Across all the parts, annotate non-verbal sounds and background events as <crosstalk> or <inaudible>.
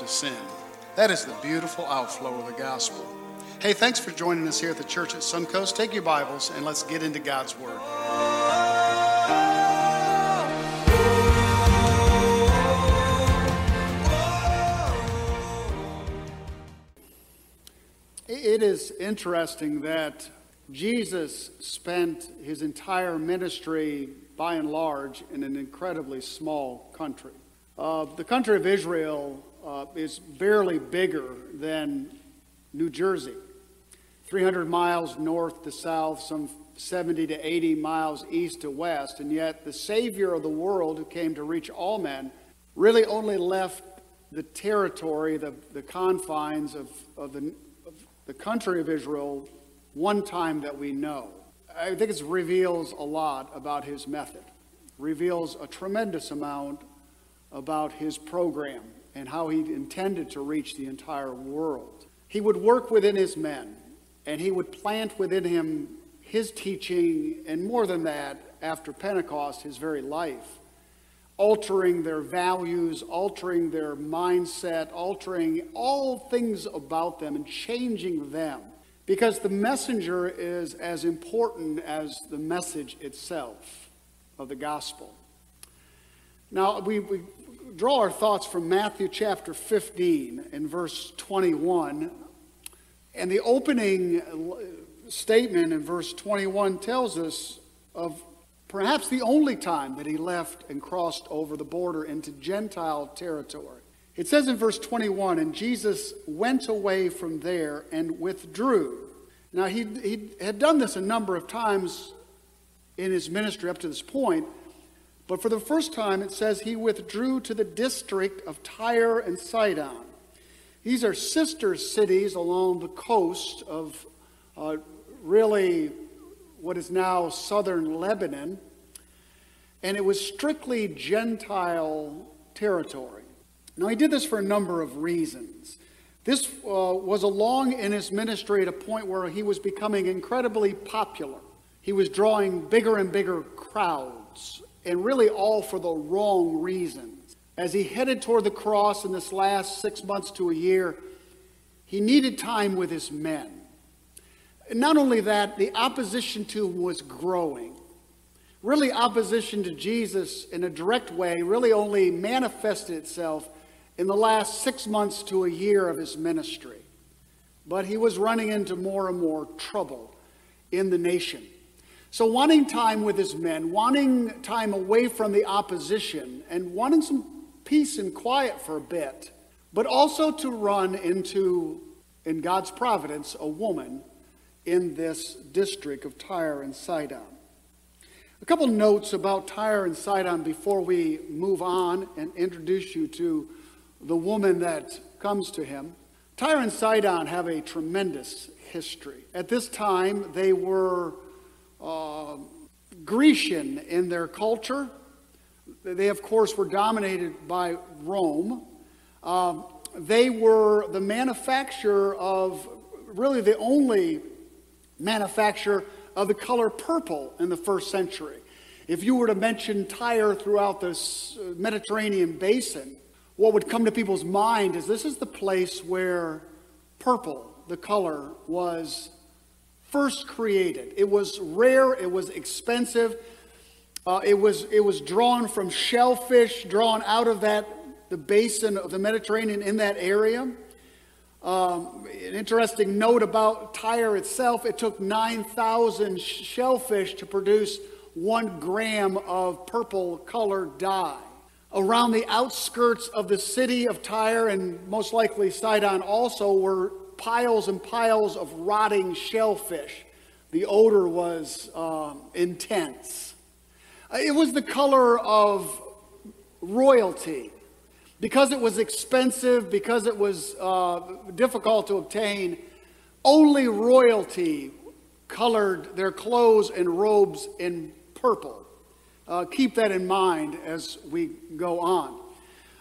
to sin. That is the beautiful outflow of the gospel. Hey, thanks for joining us here at the church at Suncoast. Take your Bibles and let's get into God's Word. It is interesting that Jesus spent his entire ministry, by and large, in an incredibly small country. Uh, the country of Israel uh, is barely bigger than New Jersey, 300 miles north to south, some 70 to 80 miles east to west, and yet the Savior of the world who came to reach all men really only left the territory, the, the confines of, of, the, of the country of Israel one time that we know. I think it reveals a lot about his method, reveals a tremendous amount about his program and how he intended to reach the entire world. He would work within his men, and he would plant within him his teaching, and more than that, after Pentecost, his very life, altering their values, altering their mindset, altering all things about them, and changing them. Because the messenger is as important as the message itself of the gospel. Now, we, we draw our thoughts from Matthew chapter 15 and verse 21. And the opening uh, statement in verse 21 tells us of perhaps the only time that he left and crossed over the border into Gentile territory. It says in verse 21 And Jesus went away from there and withdrew. Now, he, he had done this a number of times in his ministry up to this point, but for the first time, it says he withdrew to the district of Tyre and Sidon. These are sister cities along the coast of uh, really what is now southern Lebanon. And it was strictly Gentile territory. Now, he did this for a number of reasons. This uh, was along in his ministry at a point where he was becoming incredibly popular. He was drawing bigger and bigger crowds and really all for the wrong reasons. As he headed toward the cross in this last six months to a year, he needed time with his men. And not only that, the opposition to him was growing. Really, opposition to Jesus in a direct way really only manifested itself in the last six months to a year of his ministry. But he was running into more and more trouble in the nation. So, wanting time with his men, wanting time away from the opposition, and wanting some peace and quiet for a bit, but also to run into, in God's providence, a woman in this district of Tyre and Sidon. A couple notes about Tyre and Sidon before we move on and introduce you to the woman that comes to him. Tyre and Sidon have a tremendous history. At this time, they were uh, Grecian in their culture. They, of course, were dominated by Rome. Um, they were the manufacturer of, really the only manufacturer of the color purple in the first century. If you were to mention Tyre throughout the Mediterranean basin, what would come to people's mind is this is the place where purple, the color, was first created. It was rare, it was expensive, uh, it, was, it was drawn from shellfish, drawn out of that, the basin of the Mediterranean in that area. Um, an interesting note about Tyre itself it took 9,000 shellfish to produce one gram of purple colored dye. Around the outskirts of the city of Tyre and most likely Sidon also were piles and piles of rotting shellfish. The odor was um, intense. Uh, it was the color of royalty. Because it was expensive, because it was uh, difficult to obtain, only royalty colored their clothes and robes in purple. Uh, keep that in mind as we go on.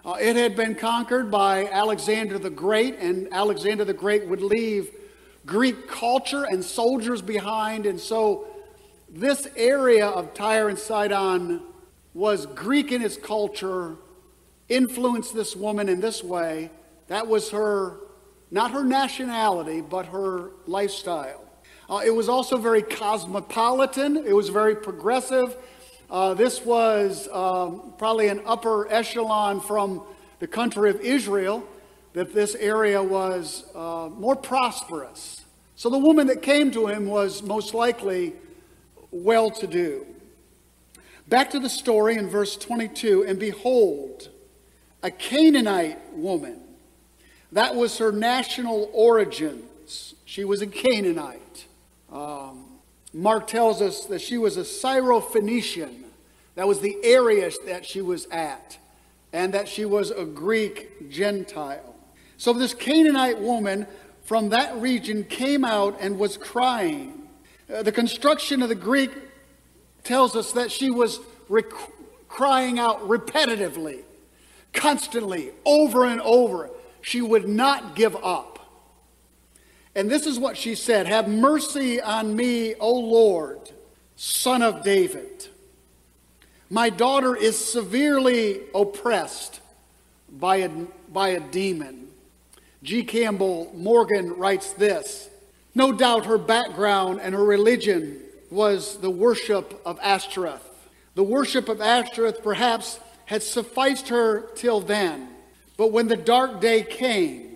Uh, it had been conquered by Alexander the Great, and Alexander the Great would leave Greek culture and soldiers behind. And so this area of Tyre and Sidon was Greek in its culture, influenced this woman in this way. That was her, not her nationality, but her lifestyle. Uh, it was also very cosmopolitan, it was very progressive. Uh, this was um, probably an upper echelon from the country of Israel, that this area was uh, more prosperous. So the woman that came to him was most likely well to do. Back to the story in verse 22 and behold, a Canaanite woman. That was her national origins. She was a Canaanite. Um, Mark tells us that she was a Syrophoenician. That was the area that she was at, and that she was a Greek Gentile. So this Canaanite woman from that region came out and was crying. Uh, the construction of the Greek tells us that she was rec- crying out repetitively, constantly, over and over. She would not give up. And this is what she said Have mercy on me, O Lord, son of David. My daughter is severely oppressed by a, by a demon. G. Campbell Morgan writes this No doubt her background and her religion was the worship of Ashtoreth. The worship of Ashtoreth perhaps had sufficed her till then, but when the dark day came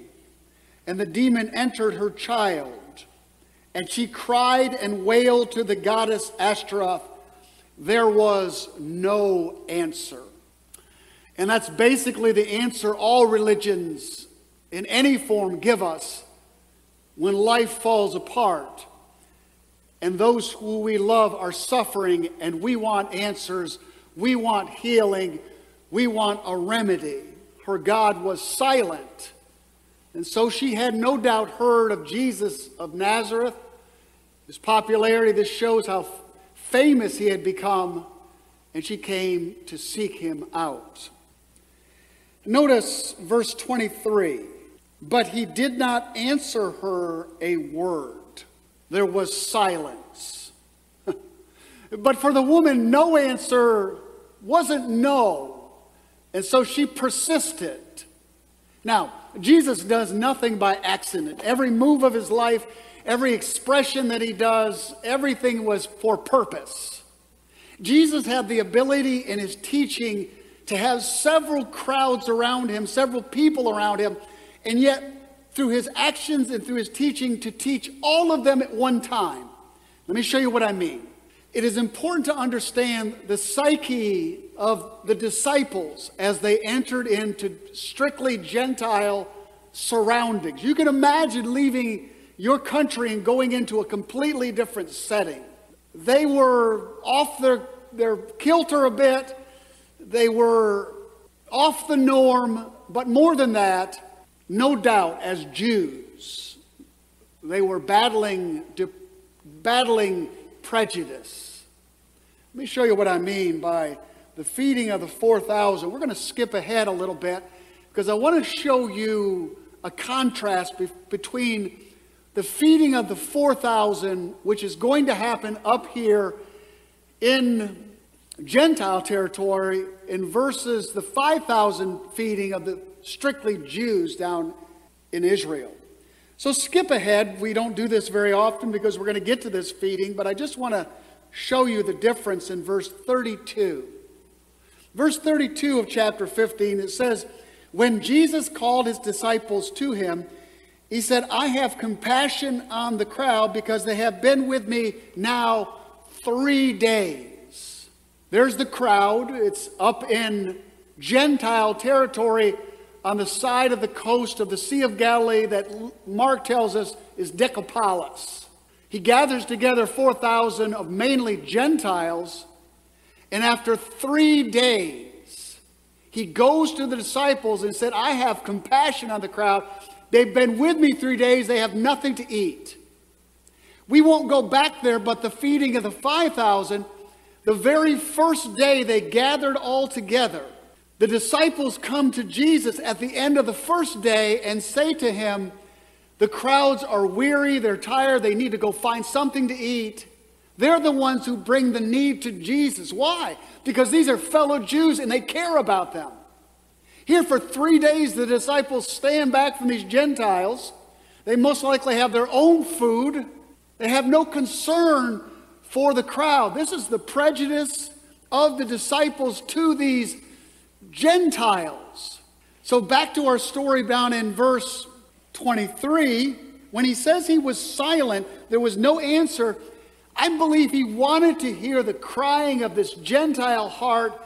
and the demon entered her child, and she cried and wailed to the goddess Ashtoreth, there was no answer. And that's basically the answer all religions in any form give us when life falls apart and those who we love are suffering and we want answers, we want healing, we want a remedy. Her God was silent. And so she had no doubt heard of Jesus of Nazareth. His popularity, this shows how famous he had become, and she came to seek him out. Notice verse 23 But he did not answer her a word there was silence. <laughs> but for the woman, no answer wasn't no. And so she persisted. Now, Jesus does nothing by accident. Every move of his life, every expression that he does, everything was for purpose. Jesus had the ability in his teaching to have several crowds around him, several people around him, and yet through his actions and through his teaching to teach all of them at one time. Let me show you what I mean. It is important to understand the psyche of the disciples as they entered into strictly Gentile surroundings. You can imagine leaving your country and going into a completely different setting. They were off their, their kilter a bit, they were off the norm, but more than that, no doubt, as Jews, they were battling, battling prejudice. Let me show you what I mean by the feeding of the 4,000. We're going to skip ahead a little bit because I want to show you a contrast be- between the feeding of the 4,000, which is going to happen up here in Gentile territory, in versus the 5,000 feeding of the strictly Jews down in Israel. So skip ahead. We don't do this very often because we're going to get to this feeding, but I just want to show you the difference in verse 32. Verse 32 of chapter 15, it says, When Jesus called his disciples to him, he said, I have compassion on the crowd because they have been with me now three days. There's the crowd. It's up in Gentile territory on the side of the coast of the Sea of Galilee that Mark tells us is Decapolis. He gathers together 4,000 of mainly Gentiles, and after three days, he goes to the disciples and said, I have compassion on the crowd. They've been with me three days, they have nothing to eat. We won't go back there, but the feeding of the 5,000, the very first day they gathered all together, the disciples come to Jesus at the end of the first day and say to him, The crowds are weary, they're tired, they need to go find something to eat. They're the ones who bring the need to Jesus. Why? Because these are fellow Jews and they care about them. Here for three days, the disciples stand back from these Gentiles. They most likely have their own food. They have no concern for the crowd. This is the prejudice of the disciples to these Gentiles. So, back to our story down in verse 23, when he says he was silent, there was no answer. I believe he wanted to hear the crying of this Gentile heart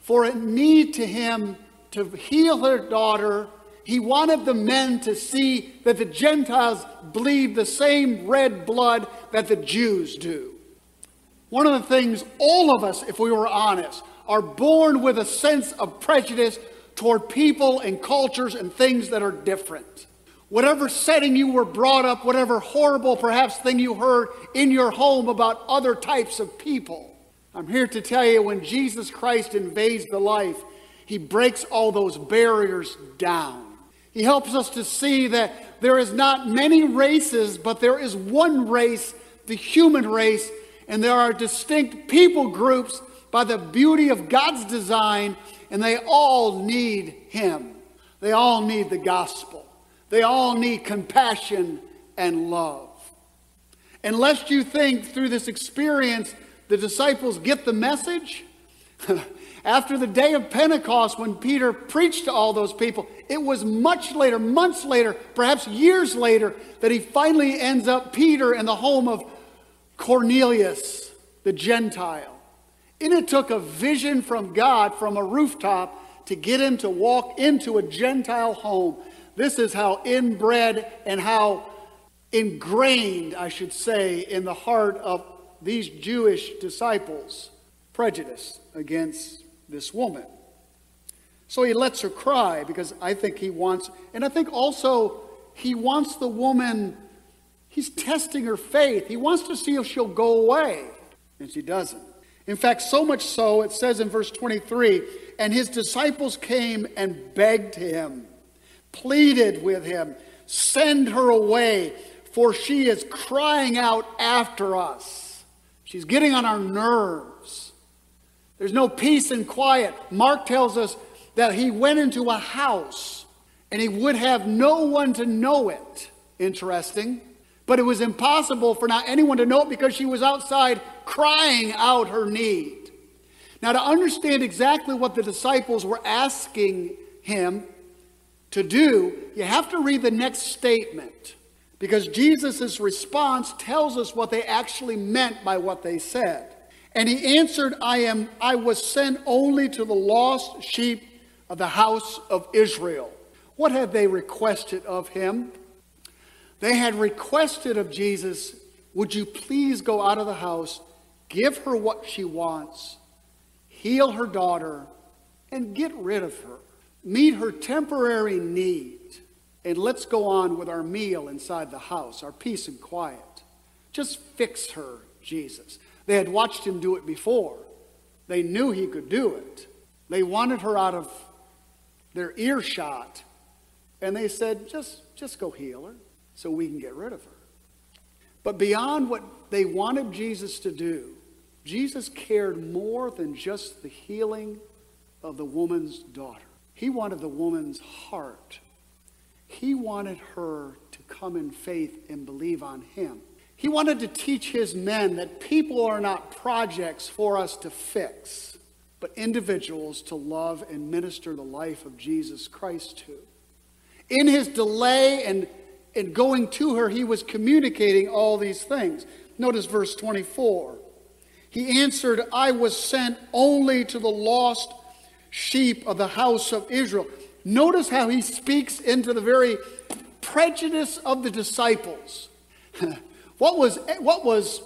for a need to him to heal her daughter. He wanted the men to see that the Gentiles bleed the same red blood that the Jews do. One of the things all of us, if we were honest, are born with a sense of prejudice toward people and cultures and things that are different. Whatever setting you were brought up, whatever horrible perhaps thing you heard in your home about other types of people, I'm here to tell you when Jesus Christ invades the life, he breaks all those barriers down. He helps us to see that there is not many races, but there is one race, the human race, and there are distinct people groups by the beauty of God's design, and they all need Him. They all need the gospel. They all need compassion and love. Unless you think through this experience the disciples get the message, <laughs> After the day of Pentecost, when Peter preached to all those people, it was much later, months later, perhaps years later, that he finally ends up, Peter, in the home of Cornelius, the Gentile. And it took a vision from God from a rooftop to get him to walk into a Gentile home. This is how inbred and how ingrained, I should say, in the heart of these Jewish disciples prejudice against this woman. So he lets her cry because I think he wants, and I think also he wants the woman, he's testing her faith. He wants to see if she'll go away, and she doesn't. In fact, so much so, it says in verse 23 and his disciples came and begged him, pleaded with him, send her away, for she is crying out after us. She's getting on our nerves. There's no peace and quiet. Mark tells us that he went into a house and he would have no one to know it. Interesting. But it was impossible for not anyone to know it because she was outside crying out her need. Now, to understand exactly what the disciples were asking him to do, you have to read the next statement because Jesus' response tells us what they actually meant by what they said. And he answered, I am I was sent only to the lost sheep of the house of Israel. What had they requested of him? They had requested of Jesus, Would you please go out of the house, give her what she wants, heal her daughter, and get rid of her? Meet her temporary need, and let's go on with our meal inside the house, our peace and quiet. Just fix her, Jesus. They had watched him do it before. They knew he could do it. They wanted her out of their earshot. And they said, just, just go heal her so we can get rid of her. But beyond what they wanted Jesus to do, Jesus cared more than just the healing of the woman's daughter. He wanted the woman's heart. He wanted her to come in faith and believe on him. He wanted to teach his men that people are not projects for us to fix, but individuals to love and minister the life of Jesus Christ to. In his delay and in going to her, he was communicating all these things. Notice verse 24. He answered, I was sent only to the lost sheep of the house of Israel. Notice how he speaks into the very prejudice of the disciples. <laughs> What was, what was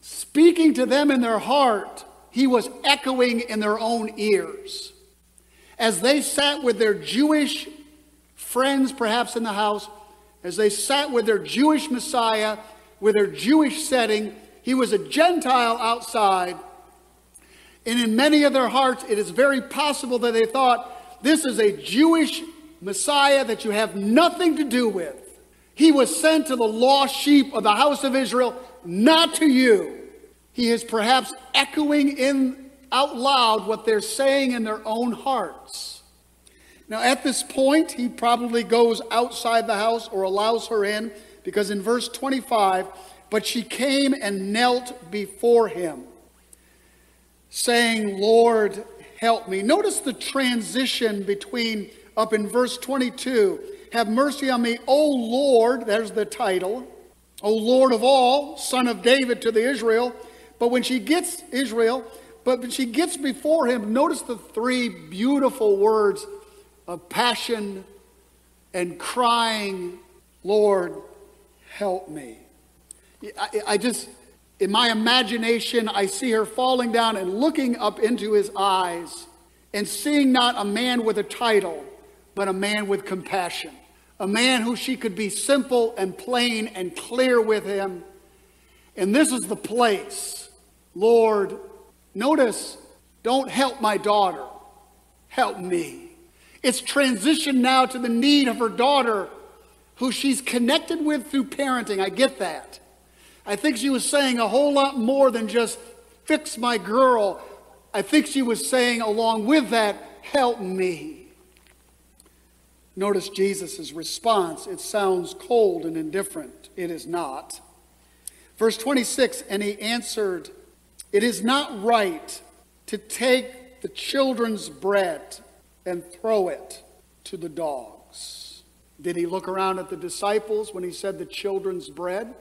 speaking to them in their heart, he was echoing in their own ears. As they sat with their Jewish friends, perhaps in the house, as they sat with their Jewish Messiah, with their Jewish setting, he was a Gentile outside. And in many of their hearts, it is very possible that they thought, this is a Jewish Messiah that you have nothing to do with. He was sent to the lost sheep of the house of Israel, not to you. He is perhaps echoing in out loud what they're saying in their own hearts. Now, at this point, he probably goes outside the house or allows her in because in verse 25, but she came and knelt before him, saying, Lord, help me. Notice the transition between up in verse 22 Have mercy on me, O Lord, there's the title, O Lord of all, son of David to the Israel. But when she gets Israel, but when she gets before him, notice the three beautiful words of passion and crying, Lord, help me. I, I, just, in my imagination, I see her falling down and looking up into his eyes and seeing not a man with a title, but a man with compassion. A man who she could be simple and plain and clear with him. And this is the place, Lord, notice, don't help my daughter, help me. It's transitioned now to the need of her daughter, who she's connected with through parenting. I get that. I think she was saying a whole lot more than just fix my girl. I think she was saying, along with that, help me. Notice Jesus' response. It sounds cold and indifferent. It is not. Verse 26 And he answered, It is not right to take the children's bread and throw it to the dogs. Did he look around at the disciples when he said the children's bread?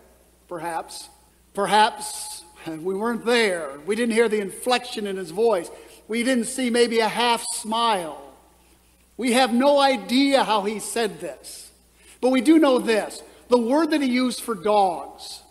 Perhaps. Perhaps we weren't there. We didn't hear the inflection in his voice. We didn't see maybe a half smile. We have no idea how he said this. But we do know this the word that he used for dogs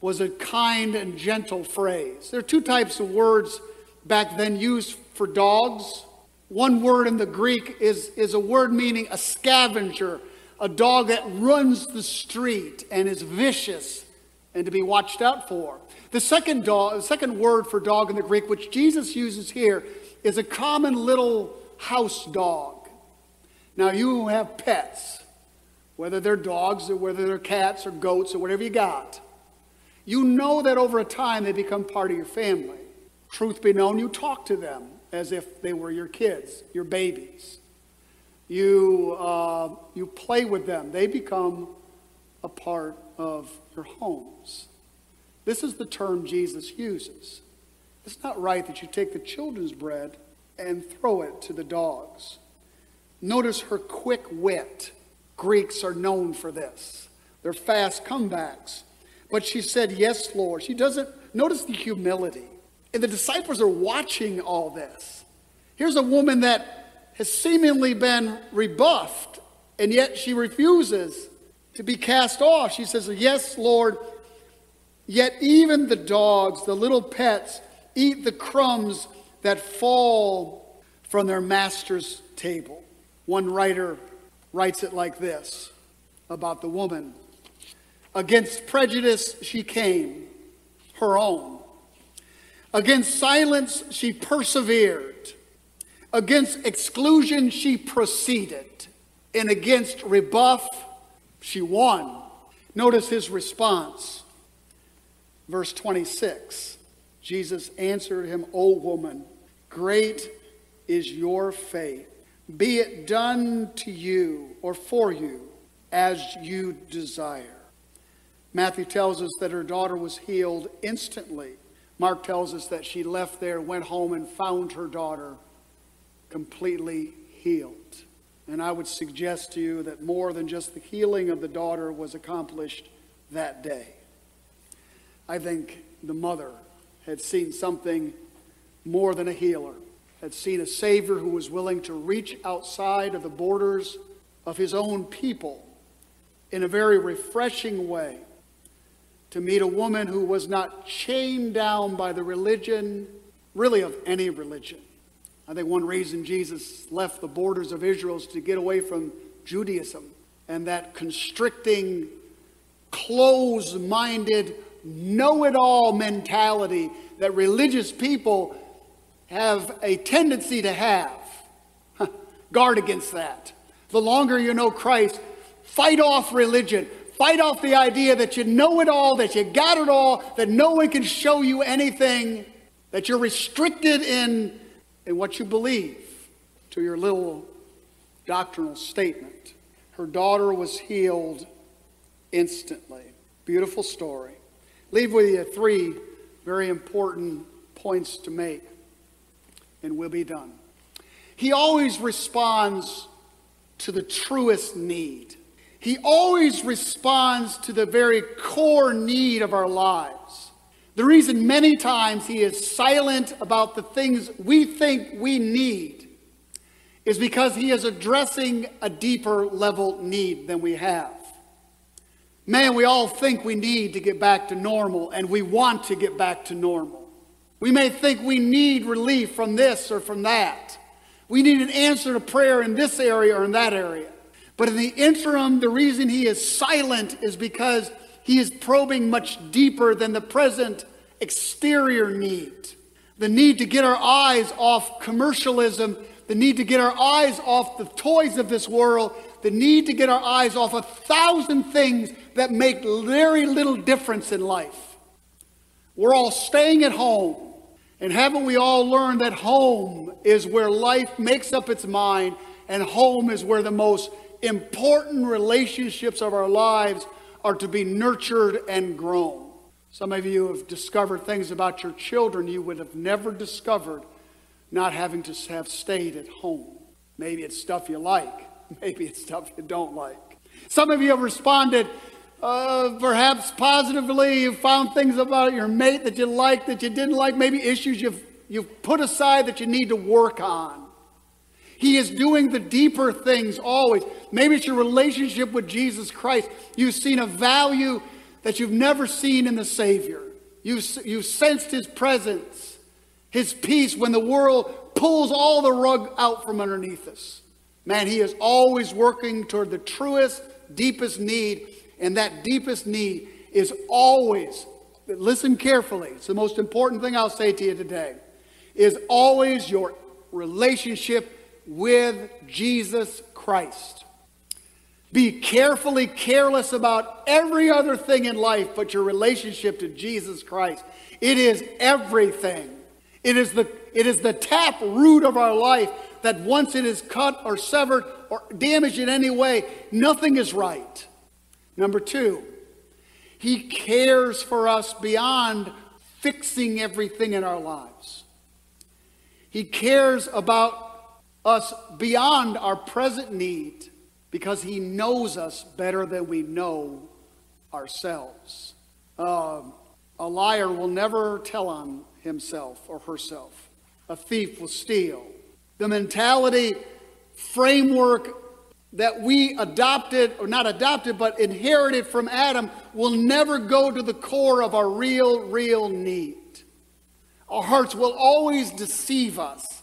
was a kind and gentle phrase. There are two types of words back then used for dogs one word in the Greek is, is a word meaning a scavenger, a dog that runs the street and is vicious and to be watched out for. The second, dog, the second word for dog in the Greek, which Jesus uses here, is a common little house dog. Now, you have pets, whether they're dogs or whether they're cats or goats or whatever you got. You know that over a time they become part of your family. Truth be known, you talk to them as if they were your kids, your babies. You, uh, you play with them, they become a part of your homes. This is the term Jesus uses. It's not right that you take the children's bread and throw it to the dogs. Notice her quick wit. Greeks are known for this. They're fast comebacks. But she said, Yes, Lord. She doesn't notice the humility. And the disciples are watching all this. Here's a woman that has seemingly been rebuffed, and yet she refuses to be cast off. She says, Yes, Lord, yet even the dogs, the little pets, eat the crumbs that fall from their master's table. One writer writes it like this about the woman Against prejudice she came, her own. Against silence, she persevered. Against exclusion, she proceeded. And against rebuff, she won. Notice his response. Verse 26 Jesus answered him, O woman, great is your faith. Be it done to you or for you as you desire. Matthew tells us that her daughter was healed instantly Mark tells us that she left there, went home, and found her daughter completely healed. And I would suggest to you that more than just the healing of the daughter was accomplished that day. I think the mother had seen something more than a healer, had seen a Savior who was willing to reach outside of the borders of his own people in a very refreshing way to meet a woman who was not chained down by the religion, really of any religion. I think one reason Jesus left the borders of Israel is to get away from Judaism and that constricting, close minded, know it all mentality that religious people have a tendency to have. Guard against that. The longer you know Christ, fight off religion, Fight off the idea that you know it all, that you got it all, that no one can show you anything, that you're restricted in, in what you believe to your little doctrinal statement. Her daughter was healed instantly. Beautiful story. Leave with you three very important points to make, and we'll be done. He always responds to the truest need. He always responds to the very core need of our lives. The reason many times he is silent about the things we think we need is because he is addressing a deeper level need than we have. Man, we all think we need to get back to normal, and we want to get back to normal. We may think we need relief from this or from that. We need an answer to prayer in this area or in that area. But in the interim, the reason he is silent is because he is probing much deeper than the present exterior need. The need to get our eyes off commercialism, the need to get our eyes off the toys of this world, the need to get our eyes off a thousand things that make very little difference in life. We're all staying at home. And haven't we all learned that home is where life makes up its mind, and home is where the most important relationships of our lives are to be nurtured and grown? Some of you have discovered things about your children you would have never discovered not having to have stayed at home. Maybe it's stuff you like, <laughs> maybe it's stuff you don't like. Some of you have responded uh, perhaps positively, you found things about your mate that you liked, that you didn't like, maybe issues you've, you've put aside that you need to work on. He is doing the deeper things always. Maybe it's your relationship with Jesus Christ. You've seen a value that you've never seen in the Savior. You've, you've sensed His presence, His peace when the world pulls all the rug out from underneath us. Man, He is always working toward the truest, deepest need and that deepest need is always, listen carefully, it's the most important thing I'll say to you today, is always your relationship with Jesus Christ. Be carefully careless about every other thing in life but your relationship to Jesus Christ. It is everything. It is the, it is the tap root of our life that once it is cut or severed or damaged in any way, nothing is right. Number two, he cares for us beyond fixing everything in our lives. He cares about us beyond our present need because he knows us better than we know ourselves. Uh, a liar will never tell on himself or herself. A thief will steal. The mentality framework that we adopted, or not adopted, but inherited from Adam will never go to the core of our real, real need. Our hearts will always deceive us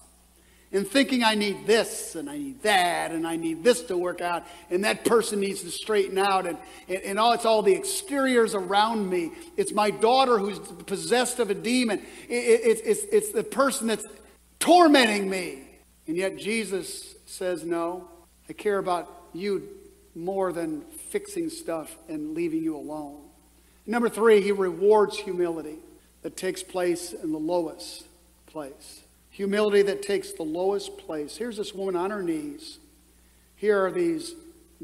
in thinking I need this and I need that and I need this to work out and that person needs to straighten out and, and, and all, it's all the exteriors around me. It's my daughter who's possessed of a demon. It, it, it's, it's the person that's tormenting me. And yet Jesus says, no, I care about you more than fixing stuff and leaving you alone. Number three, he rewards humility that takes place in the lowest place. Humility that takes the lowest place. Here's this woman on her knees. Here are these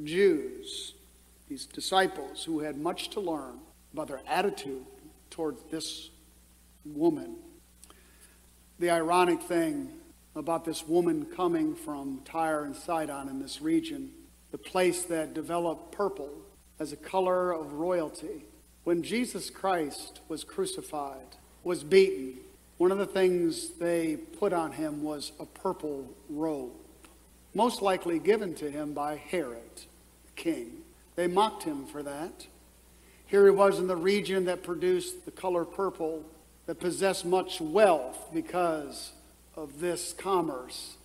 Jews, these disciples who had much to learn about their attitude towards this woman. The ironic thing about this woman coming from Tyre and Sidon in this region, the place that developed purple as a color of royalty. When Jesus Christ was crucified, was beaten, one of the things they put on him was a purple robe, most likely given to him by Herod, the king. They mocked him for that. Here he was in the region that produced the color purple, that possessed much wealth because of this commerce.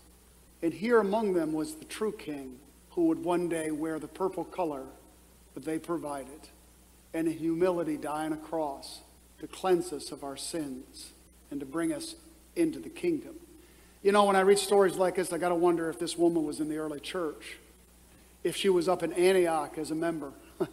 And here among them was the true king who would one day wear the purple color that they provided and in humility die on a cross to cleanse us of our sins and to bring us into the kingdom. You know, when I read stories like this, I got to wonder if this woman was in the early church, if she was up in Antioch as a member. <laughs>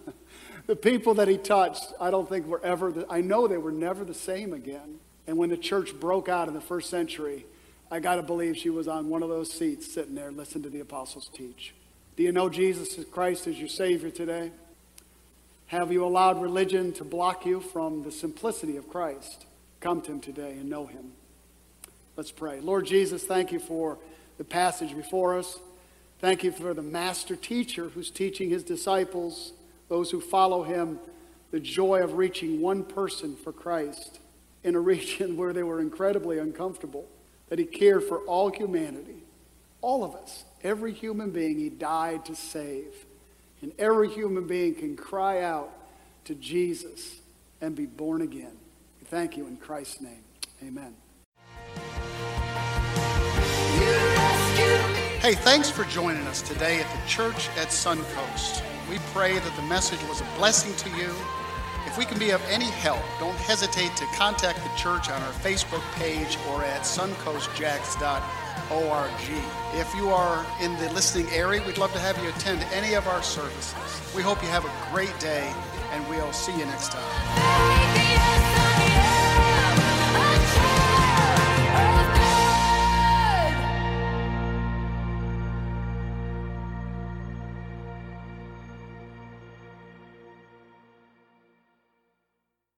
the people that he touched, I don't think were ever, the, I know they were never the same again. And when the church broke out in the first century, I got to believe she was on one of those seats sitting there listening to the apostles teach. Do you know Jesus Christ as your Savior today? Have you allowed religion to block you from the simplicity of Christ? Come to Him today and know Him. Let's pray. Lord Jesus, thank you for the passage before us. Thank you for the master teacher who's teaching his disciples, those who follow him, the joy of reaching one person for Christ in a <laughs> region where they were incredibly uncomfortable, that he cared for all humanity, all of us, every human being he died to save. And every human being can cry out to Jesus and be born again. Thank you in Christ's name. Amen. Hey, thanks for joining us today at the church at Suncoast. We pray that the message was a blessing to you. If we can be of any help, don't hesitate to contact the church on our Facebook page or at suncoastjax.org. If you are in the listening area, we'd love to have you attend any of our services. We hope you have a great day, and we'll see you next time.